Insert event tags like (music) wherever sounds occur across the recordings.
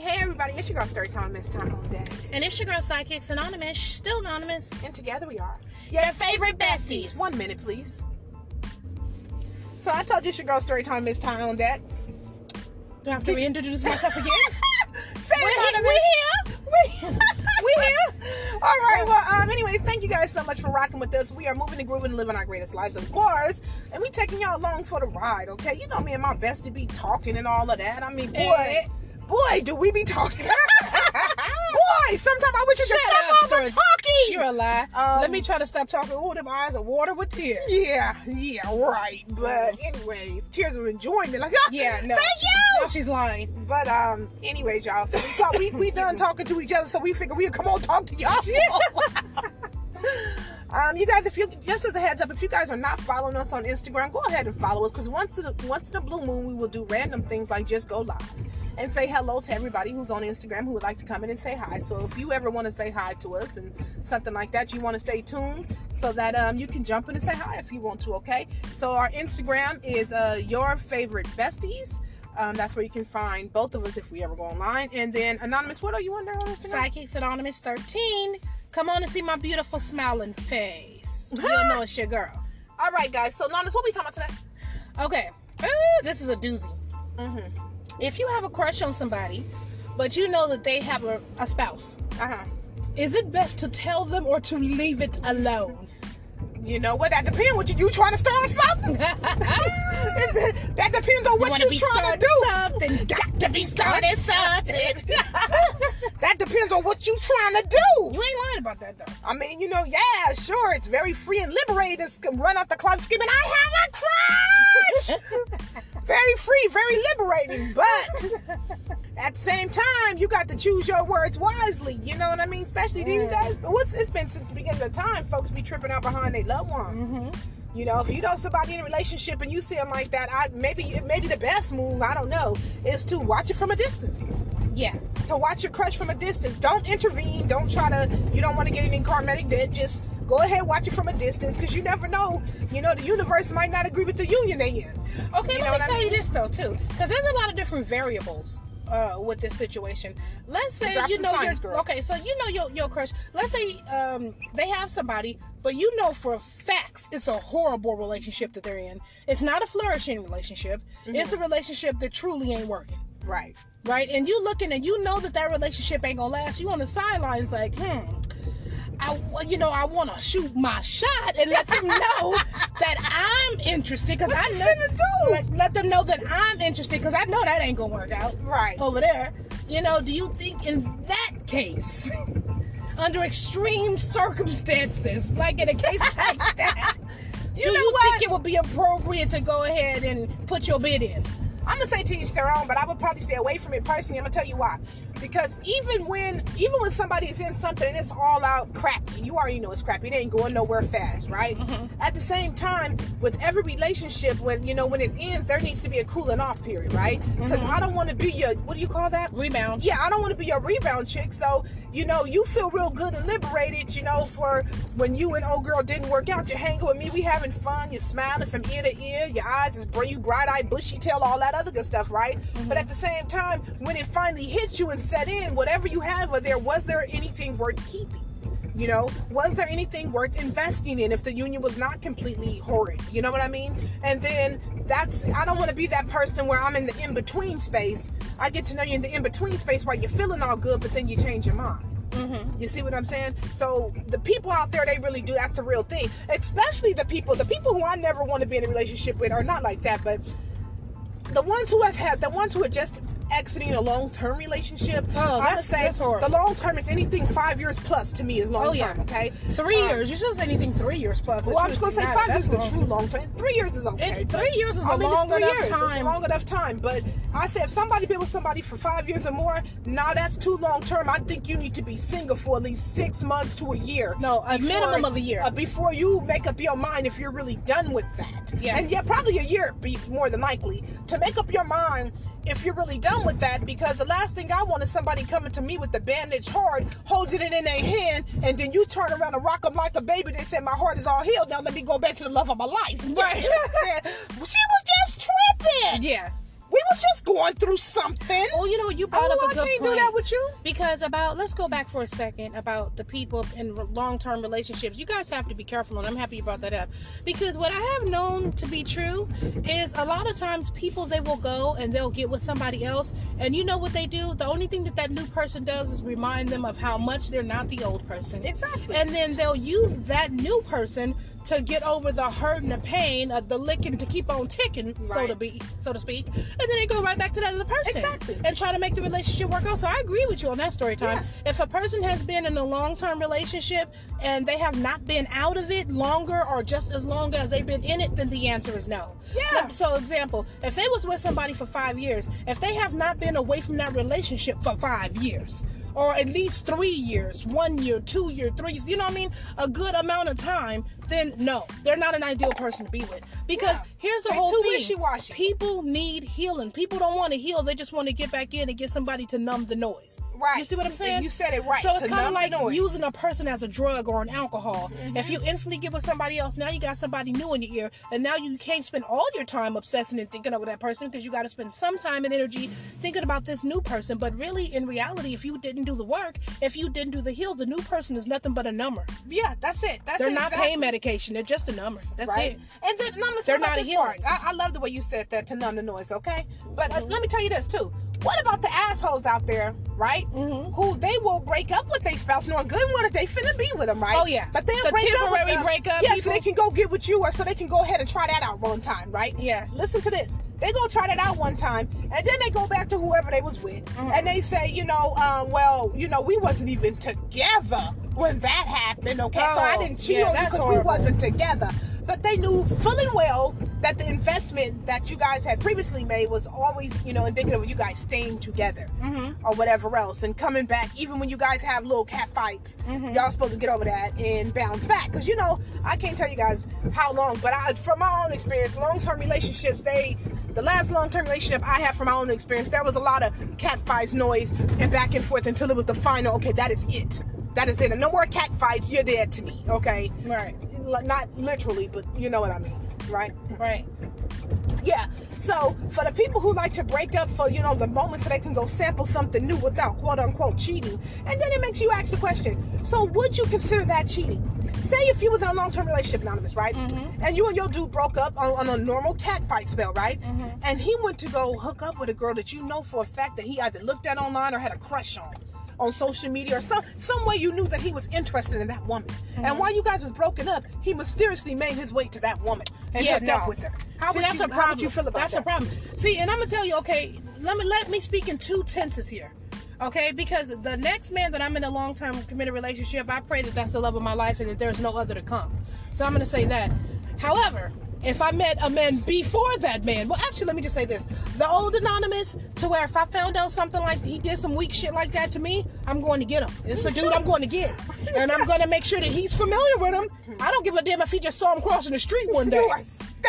hey everybody, it's your girl Story Time, Miss Time on Deck. And it's your girl Psychics Anonymous, still anonymous. And together we are. Your favorite besties. One minute, please. So I told you it's your girl Story Time, Miss Time on Deck. Do I have to reintroduce myself (laughs) again? Say We're it, here- Anonymous. We, (laughs) we here. All right. Well, um, anyways, thank you guys so much for rocking with us. We are moving and grooving and living our greatest lives, of course. And we taking y'all along for the ride, okay? You know me and my bestie be talking and all of that. I mean, boy, Eh. Boy, do we be talking. (laughs) boy, sometimes I wish you could stop over talking. You're a lie. Um, Let me try to stop talking. Oh, them eyes are water with tears. Yeah, yeah, right. But anyways, tears of enjoyment. Like, (laughs) Yeah, no. thank you. Now she's lying. But um, anyways, y'all. So we talk. We, we (laughs) done talking to each other, so we figure we'd come on talk to y'all. um, you guys, if you just as a heads up, if you guys are not following us on Instagram, go ahead and follow us because once in a, once in a blue moon, we will do random things like just go live and say hello to everybody who's on Instagram who would like to come in and say hi. So if you ever want to say hi to us and something like that, you want to stay tuned so that um, you can jump in and say hi if you want to. Okay. So our Instagram is uh, your favorite besties. Um, that's where you can find both of us if we ever go online. And then anonymous, what are you under on Instagram? Psychics Anonymous 13. Come on and see my beautiful smiling face. (laughs) You'll know it's your girl. All right, guys. So anonymous, what we talking about today? Okay. Uh, this is a doozy. Mm-hmm. If you have a crush on somebody, but you know that they have a, a spouse, Uh huh. is it best to tell them or to leave it alone? You know what? That depends. What you, you trying to start something? (laughs) That depends on what you, to be trying to do. something? (laughs) Got to be starting something. (laughs) that depends on what you trying to do. You ain't lying about that though. I mean, you know, yeah, sure, it's very free and liberating to run out the closet screaming, "I have a crush." Very free, very liberating, but at the same time, you got to choose your words wisely. You know what I mean? Especially these days. But what's it's been since the beginning of time, folks be tripping out behind their loved ones. Mm-hmm. You know, if you know somebody in a relationship and you see them like that, I maybe maybe the best move, I don't know, is to watch it from a distance Yeah. to watch your crush from a distance. Don't intervene. Don't try to. You don't want to get any karmatic. Then just go ahead, watch it from a distance, because you never know. You know, the universe might not agree with the union they in. Okay, You let me I tell you this though too, because there's a lot of different variables uh, with this situation. Let's say you know science, your girl. okay, so you know your your crush. Let's say um, they have somebody, but you know for facts it's a horrible relationship that they're in. It's not a flourishing relationship. Mm-hmm. It's a relationship that truly ain't working. Right. right? And you looking and you know that that relationship ain't gonna last. You on the sidelines like, hmm. I, you know, I want to shoot my shot and let them know (laughs) that I'm interested because I know. Let, them know that I'm interested because I know that ain't gonna work out Right. over there. You know, do you think in that case, (laughs) under extreme circumstances, like in a case (laughs) like that, You do you what? think it would be appropriate to go ahead and put your bid in? I'm gonna say to each their own, but I would probably stay away from it personally. I'm gonna tell you why. Because even when even when somebody is in something and it's all out crappy, you already know it's crappy. It ain't going nowhere fast, right? Mm-hmm. At the same time, with every relationship, when you know when it ends, there needs to be a cooling off period, right? Mm-hmm. Because I don't want to be your what do you call that? Rebound. Yeah, I don't want to be your rebound chick. So, you know, you feel real good and liberated, you know, for when you and old girl didn't work out. You're hanging with me, we having fun, you're smiling from ear to ear, your eyes is bright, you bright eyed, bushy tail, all that other good stuff, right? Mm-hmm. But at the same time, when it finally hits you and set in, whatever you had was there, was there anything worth keeping? You know, was there anything worth investing in if the union was not completely horrid? You know what I mean? And then that's, I don't want to be that person where I'm in the in between space. I get to know you in the in between space while you're feeling all good, but then you change your mind. Mm-hmm. You see what I'm saying? So the people out there, they really do. That's a real thing. Especially the people, the people who I never want to be in a relationship with are not like that, but the ones who have had, the ones who are just exiting a long-term relationship. Oh, I'ma say. The long-term is anything five years plus to me is long-term. Oh, yeah. Okay, Three Um, years. You shouldn't say anything three years plus. Well, I'm just gonna say five years is the true long term. Three years is okay. It- three years is I a mean, long enough years. It's time. a long enough time. But I say if somebody been with somebody for five years or more, nah, that's too long term. I think you need to be single for at least six months to a year. No, a minimum of a year. uh, before you make up your mind if you're really done with that. Yeah. And yeah, probably a year be more than likely to make up your mind if you're really done with that. Because the last thing I want is somebody coming to me with the bandage hard, holding it in their hand, and then you turn around and rock them like a baby. They said, my heart is all healed. Now let me go back to the love of my life. Right. (laughs) she was just tripping. Yeah. We was just going through something. Well, you know, you brought oh, up a I good can't point. do that with you. Because about let's go back for a second about the people in long term relationships. You guys have to be careful, and I'm happy you brought that up. Because what I have known to be true is a lot of times people they will go and they'll get with somebody else, and you know what they do? The only thing that that new person does is remind them of how much they're not the old person. Exactly. And then they'll use that new person to get over the hurt and the pain of the licking to keep on ticking, so to be, so to speak. And then they go right back to that other person Exactly. and try to make the relationship work out. So I agree with you on that story time. If a person has been in a long term relationship and they have not been out of it longer or just as long as they've been in it, then the answer is no. Yeah. So example, if they was with somebody for five years, if they have not been away from that relationship for five years, or at least three years, one year, two year, three years, you know what I mean? A good amount of time, then no, they're not an ideal person to be with. Because Yeah. here's the They whole too thing. wishy-washy. People need healing. People don't want to heal. They just want to get back in and get somebody to numb the noise. Right. You see what I'm And saying? you said it right, So it's kind of like using a person as a drug or an alcohol. Mm-hmm. If you instantly get with somebody else, now you got somebody new in your ear, and now you can't spend all your time obsessing and thinking over that person because you got to spend some time and energy thinking about this new person. But really, in reality, if you didn't do the work, if you didn't do the heal, the new person is nothing but a number. Yeah, that's it. That's They're it, not exactly. pain medication. They're just a number. That's right? it. And then, let's They're not a this part. I, I love the way you said that to numb the noise, okay? But Mm-hmm. uh, let me tell you this too. What about the assholes out there, right? Mm-hmm. Who they will break up with their spouse knowing good and well that they finna be with them, right? Oh, yeah. But they'll The break up with temporary them. breakup Yeah, so they can go get with you or so they can go ahead and try that out one time, right? Yeah. Listen to this. They go try that out one time and then they go back to whoever they was with Mm-hmm. and they say, you know, um, well, you know, we wasn't even together when that happened, okay? so I Oh, didn't cheat yeah, on you because we wasn't together. But they knew fully well that the investment that you guys had previously made was always, you know, indicative of you guys staying together Mm-hmm. or whatever else and coming back. Even when you guys have little cat fights, Mm-hmm. y'all supposed to get over that and bounce back. Because you know, I can't tell you guys how long, but I, from my own experience, long-term relationships, they. The last long-term relationship I had from my own experience, there was a lot of cat fights, noise, and back and forth until it was the final. Okay, that is it. That is it. And no more cat fights. You're dead to me. Okay. Right. Not literally, but you know what I mean, right? Right. Yeah. So for the people who like to break up for you know the moment so they can go sample something new without quote unquote cheating, and then it makes you ask the question: So would you consider that cheating? Say if you was in a long term relationship, anonymous, right? Mm-hmm. And you and your dude broke up on, on a normal cat fight spell, right? Mm-hmm. And he went to go hook up with a girl that you know for a fact that he either looked at online or had a crush on on social media or some some way you knew that he was interested in that woman. And mm-hmm. while you guys was broken up, he mysteriously made his way to that woman and yeah, hooked no. up with her. How See, would that's you, a How problem. would you feel about that's that? a problem. See, and I'm gonna tell you, okay, let me let me speak in two tenses here. Okay, because the next man that I'm in a long term committed relationship, I pray that that's the love of my life and that there's no other to come. So I'm gonna say that. However, if I met a man before that man, well, actually, let me just say this: the old anonymous, to where if I found out something like he did some weak shit like that to me, I'm going to get him. It's a dude I'm going to get, and I'm going to make sure that he's familiar with him. I don't give a damn if he just saw him crossing the street one (laughs) day.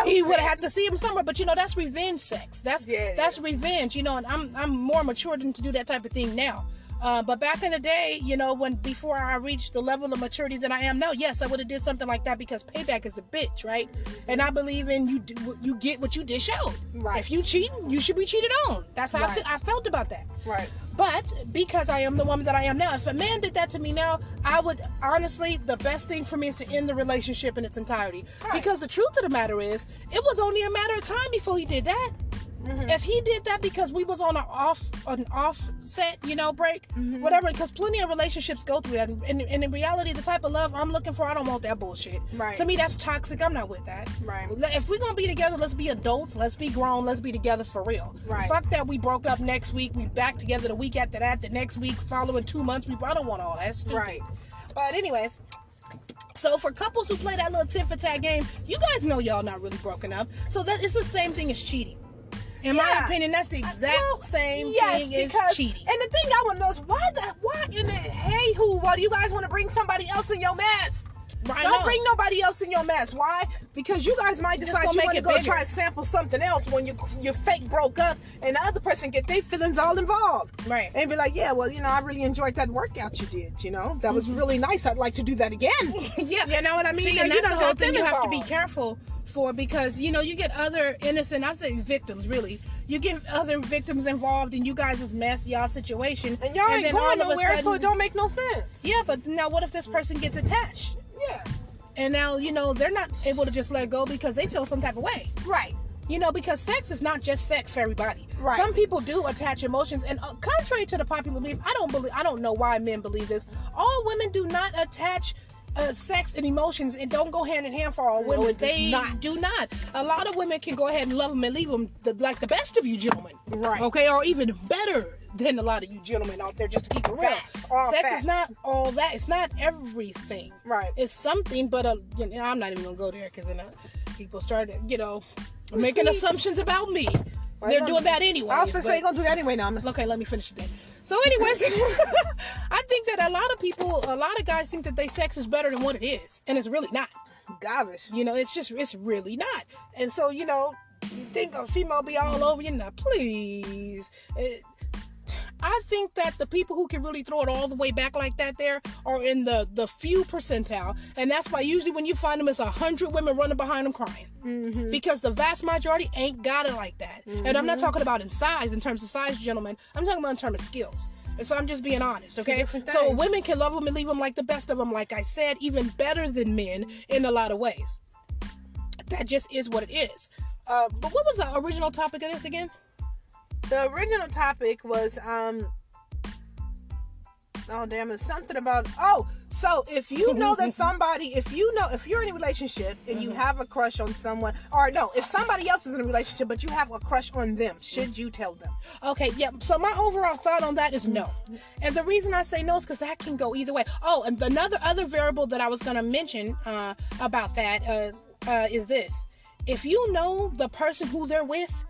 He would have had to see him somewhere, but you know that's revenge sex. That's Yeah, that's is. revenge. You know, and I'm I'm more mature than to do that type of thing now. Uh, but back in the day, you know, when before I reached the level of maturity that I am now, yes, I would have did something like that because payback is a bitch, right? And I believe in you. Do, you get what you dish out. Right. If you cheat, you should be cheated on. That's how I, fe- I felt about that. Right. But because I am the woman that I am now, if a man did that to me now, I would honestly, the best thing for me is to end the relationship in its entirety. Right. Because the truth of the matter is, it was only a matter of time before he did that. Mm-hmm. If he did that because we was on an off an offset, you know, break, Mm-hmm. whatever. Because plenty of relationships go through that, and, and, and in reality, the type of love I'm looking for, I don't want that bullshit. Right. To me, that's toxic. I'm not with that. Right. If we're gonna be together, let's be adults. Let's be grown. Let's be together for real. Right. Fuck that. We broke up next week. We back together the week after that. The next week, following two months, we. I don't want all that. Stupid. Right. But anyways. So for couples who play that little tit for tat game, you guys know y'all not really broken up. So that it's the same thing as cheating. In my opinion, that's the exact Well, same yes, thing as because- cheating. And the thing I want to know is why the why in the hey who why do you guys want to bring somebody else in your mess? I Don't know. bring nobody else in your mess. Why? Because you guys might decide you want to go bigger. try to sample something else when you you fake broke up and the other person get their feelings all involved. Right. And be like, yeah, well, you know, I really enjoyed that workout you did. You know, that was really nice. I'd like to do that again. Mm-hmm. (laughs) yeah, You know what I mean? See, Now, and you that's the whole thing. You have to be careful for because you know you get other innocent I say victims really you get other victims involved in you guys' mess y'all situation And y'all ain't then going all of a nowhere, so it don't make no sense. yeah but now what if this person gets attached Yeah. and now you know they're not able to just let go because they feel some type of way Right. you know because sex is not just sex for everybody Right. some people do attach emotions and uh, contrary to the popular belief i don't believe i don't know why men believe this all women do not attach uh, sex and emotions and don't go hand in hand for all women does they not. do not a lot of women can go ahead and love them and leave them the, like the best of you gentlemen Right. okay or even better than a lot of you gentlemen out there just to keep it real Facts. Sex facts. is not all that it's not everything Right. it's something but uh, you know, i'm not even gonna go there because then uh, people start you know (laughs) making assumptions about me they're doing that anyway I was gonna say gonna do that anyway. Now. okay let me finish it then. So anyways (laughs) i think that a lot of people a lot of guys think that they sex is better than what it is and it's really not. Garbage. you know it's just it's really not. And so you know, you think a female be all over you? Now please. It- I think that the people who can really throw it all the way back like that there are in the the few percentile, and that's why usually when you find them, it's a hundred women running behind them crying because the vast majority ain't got it like that. And I'm not talking about in size, in terms of size, gentlemen. I'm talking about in terms of skills. And so I'm just being honest, okay? So women can love them and leave them like the best of them, like I said, even better than men in a lot of ways. That just is what it is. Uh, but what was the original topic of this again? The original topic was um. Oh damn! It's something about oh. So if you know that somebody, if you know, if you're in a relationship and you have a crush on someone, or no, if somebody else is in a relationship but you have a crush on them, should you tell them? Okay, yeah. So my overall thought on that is no, and the reason I say no is because that can go either way. Oh, and another other variable that I was going to mention uh, about that is uh, is this: if you know the person who they're with,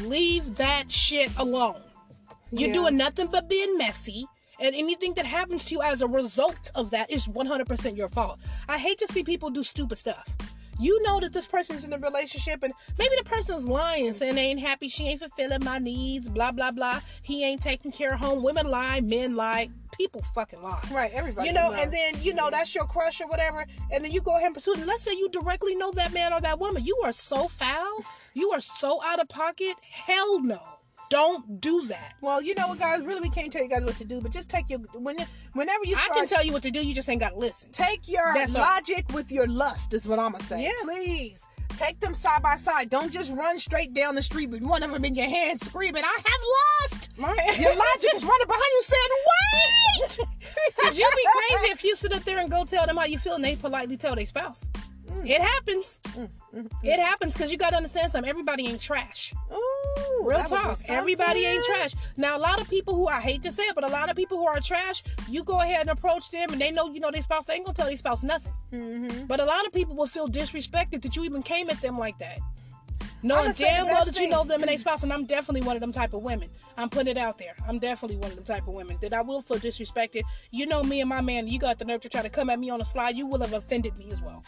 leave that shit alone. You're Yeah. doing nothing but being messy. And anything that happens to you as a result of that is 100% your fault. I hate to see people do stupid stuff. You know that this person's in a relationship and maybe the person's lying, saying they ain't happy, she ain't fulfilling my needs, blah, blah, blah. He ain't taking care of home. Women lie, men lie, people fucking lie. Right, everybody. You know, knows. and then, you know, that's your crush or whatever, and then you go ahead and pursue it. And let's say you directly know that man or that woman. You are so foul. You are so out of pocket. Hell no. Don't do that. Well, you know what, guys? Really, we can't tell you guys what to do, but just take your when whenever you I can tell you what to do, you just ain't gotta listen. take your That's all. logic with your lust. Is what I'm gonna say. Yeah. Please take them side by side. Don't just run straight down the street with one of them in your hand, screaming, "I have lust!" Right. (laughs) Your logic is running behind you, saying, "Wait!" (laughs) Cause you'd be (laughs) crazy if you sit up there and go tell them how you feel and they politely tell their spouse. Mm. It happens. Mm, mm, it happens because you gotta understand something. Everybody ain't trash. Ooh, Real that would be talk. Everybody ain't trash. Now, a lot of people who I hate to say it, but a lot of people who are trash, you go ahead and approach them, and they know you know their spouse. They ain't gonna tell their spouse nothing. Mm-hmm. But a lot of people will feel disrespected that you even came at them like that. Knowing I'ma say the damn well that you know them and their spouse, and I'm definitely one of them type of women. I'm putting it out there. I'm definitely one of them type of women that I will feel disrespected. You know me and my man, you got the nerve to try to come at me on a slide, you will have offended me as well.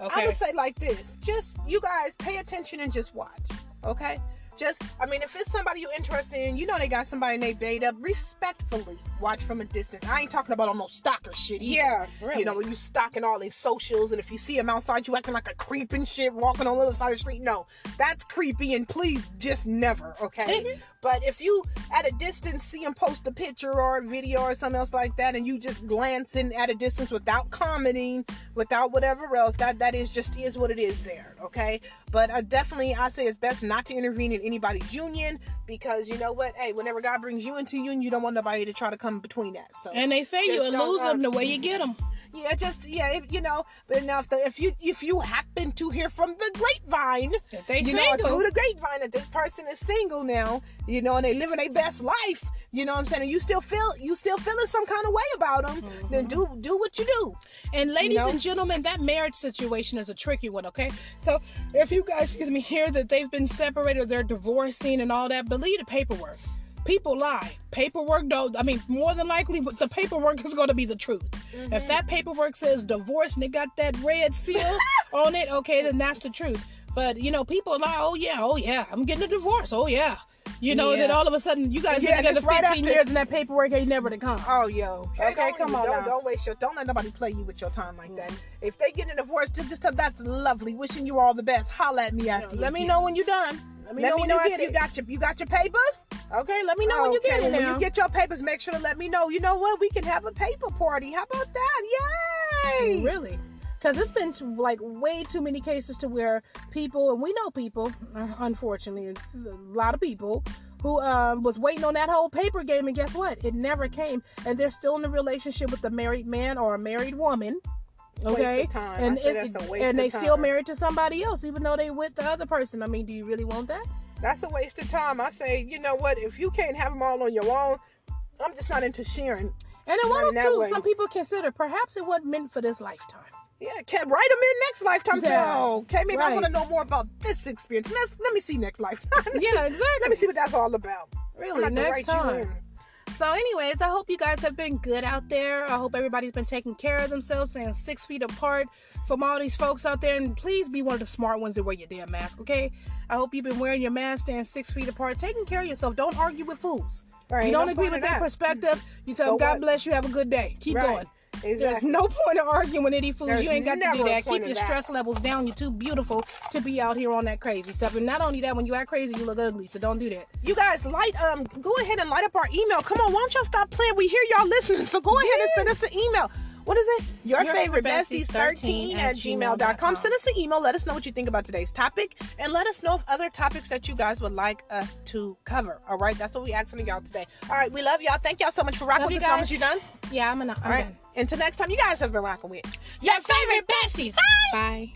I Okay. would say like this: just you guys pay attention and just watch. Okay. Just, I mean, if it's somebody you're interested in, you know they got somebody they bait up. Respectfully, watch from a distance. I ain't talking about on no stalker shit. Either. Yeah, really. You know, when you stalking all their socials, and if you see them outside, you acting like a creep and shit, walking on the other side of the street. No, that's creepy, and please just never, okay? Mm-hmm. but if you at a distance see them post a picture or a video or something else like that, and you just glancing at a distance without commenting, without whatever else, that that is just is what it is there, okay? But uh, definitely, I say it's best not to intervene in anybody's union because you know what? Hey, whenever God brings you into union, you don't want nobody to try to come between that. So and they say you lose uh, them the way you get them. Yeah, just yeah, if, you know. But now, if, the, if you if you happen to hear from the grapevine, That they you know, through the grapevine that this person is single now, you know, and they living their best life, you know what I'm saying? And you still feel you still feeling some kind of way about them, then mm-hmm. do do what you do. And ladies know? and gentlemen, that marriage situation is a tricky one, okay? So if you guys, excuse me, hear that they've been separated, they're divorcing and all that, believe the paperwork. People lie. Paperwork don't, I mean, more than likely, but the paperwork is going to be the truth. If mm-hmm. that paperwork says divorce and it got that red seal (laughs) on it, okay, then that's the truth. But, you know, people lie, oh yeah, oh yeah, I'm getting a divorce, oh yeah. You know, Yeah. then all of a sudden you guys Yeah, been together just right 15 years and that paperwork ain't never to come. Oh, yo. Okay, Okay, come on Don't, don't waste your. Don't let nobody play you with your time like that. Mm. If they get a divorce, just, just tell that's lovely. Wishing you all the best. Holla at me after. you Let me know when you're done. Let me Let know me when know you get you got your you got your papers. Okay, let me know when you Okay, get it now. When you get your papers, make sure to let me know. You know what? We can have a paper party. How about that? Yay! Really? Because it's been too- like way too many cases to where people, and we know people, uh, unfortunately, it's a lot of people who um, was waiting on that whole paper game, and guess what? It never came, and they're still in a relationship with a married man or a married woman. Okay, time. and it- that's a waste and they still married to somebody else, even though they with the other person. I mean, do you really want that? That's a waste of time. I say, you know what? If you can't have them all on your own, I'm just not into sharing. And in one too, way. some people consider perhaps it wasn't meant for this lifetime. Yeah, can write them in next lifetime. Yeah, oh, okay, maybe I want to know more about this experience. Let's let me see next lifetime. Yeah, exactly. (laughs) let me see what that's all about. Really, I'm gonna have to next time. So, anyways, I hope you guys have been good out there. I hope everybody's been taking care of themselves, staying six feet apart from all these folks out there. And please be one of the smart ones that wear your damn mask, okay? I hope you've been wearing your mask, staying six feet apart, taking care of yourself. Don't argue with fools. Right, you don't agree with that. perspective. You tell So them, God what? bless you, have a good day. Keep Right. going. There's no point in arguing with any fools. There's you ain't got to do that. Keep your that. stress levels down. You're too beautiful to be out here on that crazy stuff. And not only that, when you act crazy, you look ugly. So don't do that. You guys light um go ahead and light up our email. Come on, why don't y'all stop playing? We hear y'all listening, so go ahead and send us an email. What is it? Your, Your favorite favorite besties besties 13 at gmail.com. Send us an email. Let us know what you think about today's topic and let us know if other topics that you guys would like us to cover. All right, that's what we asking of y'all today. All right, we love y'all. Thank y'all so much for rocking Love with us. You done? Yeah, I'm, gonna, I'm All right. done. Until next time, you guys have been rocking with Your favorite besties. Bye.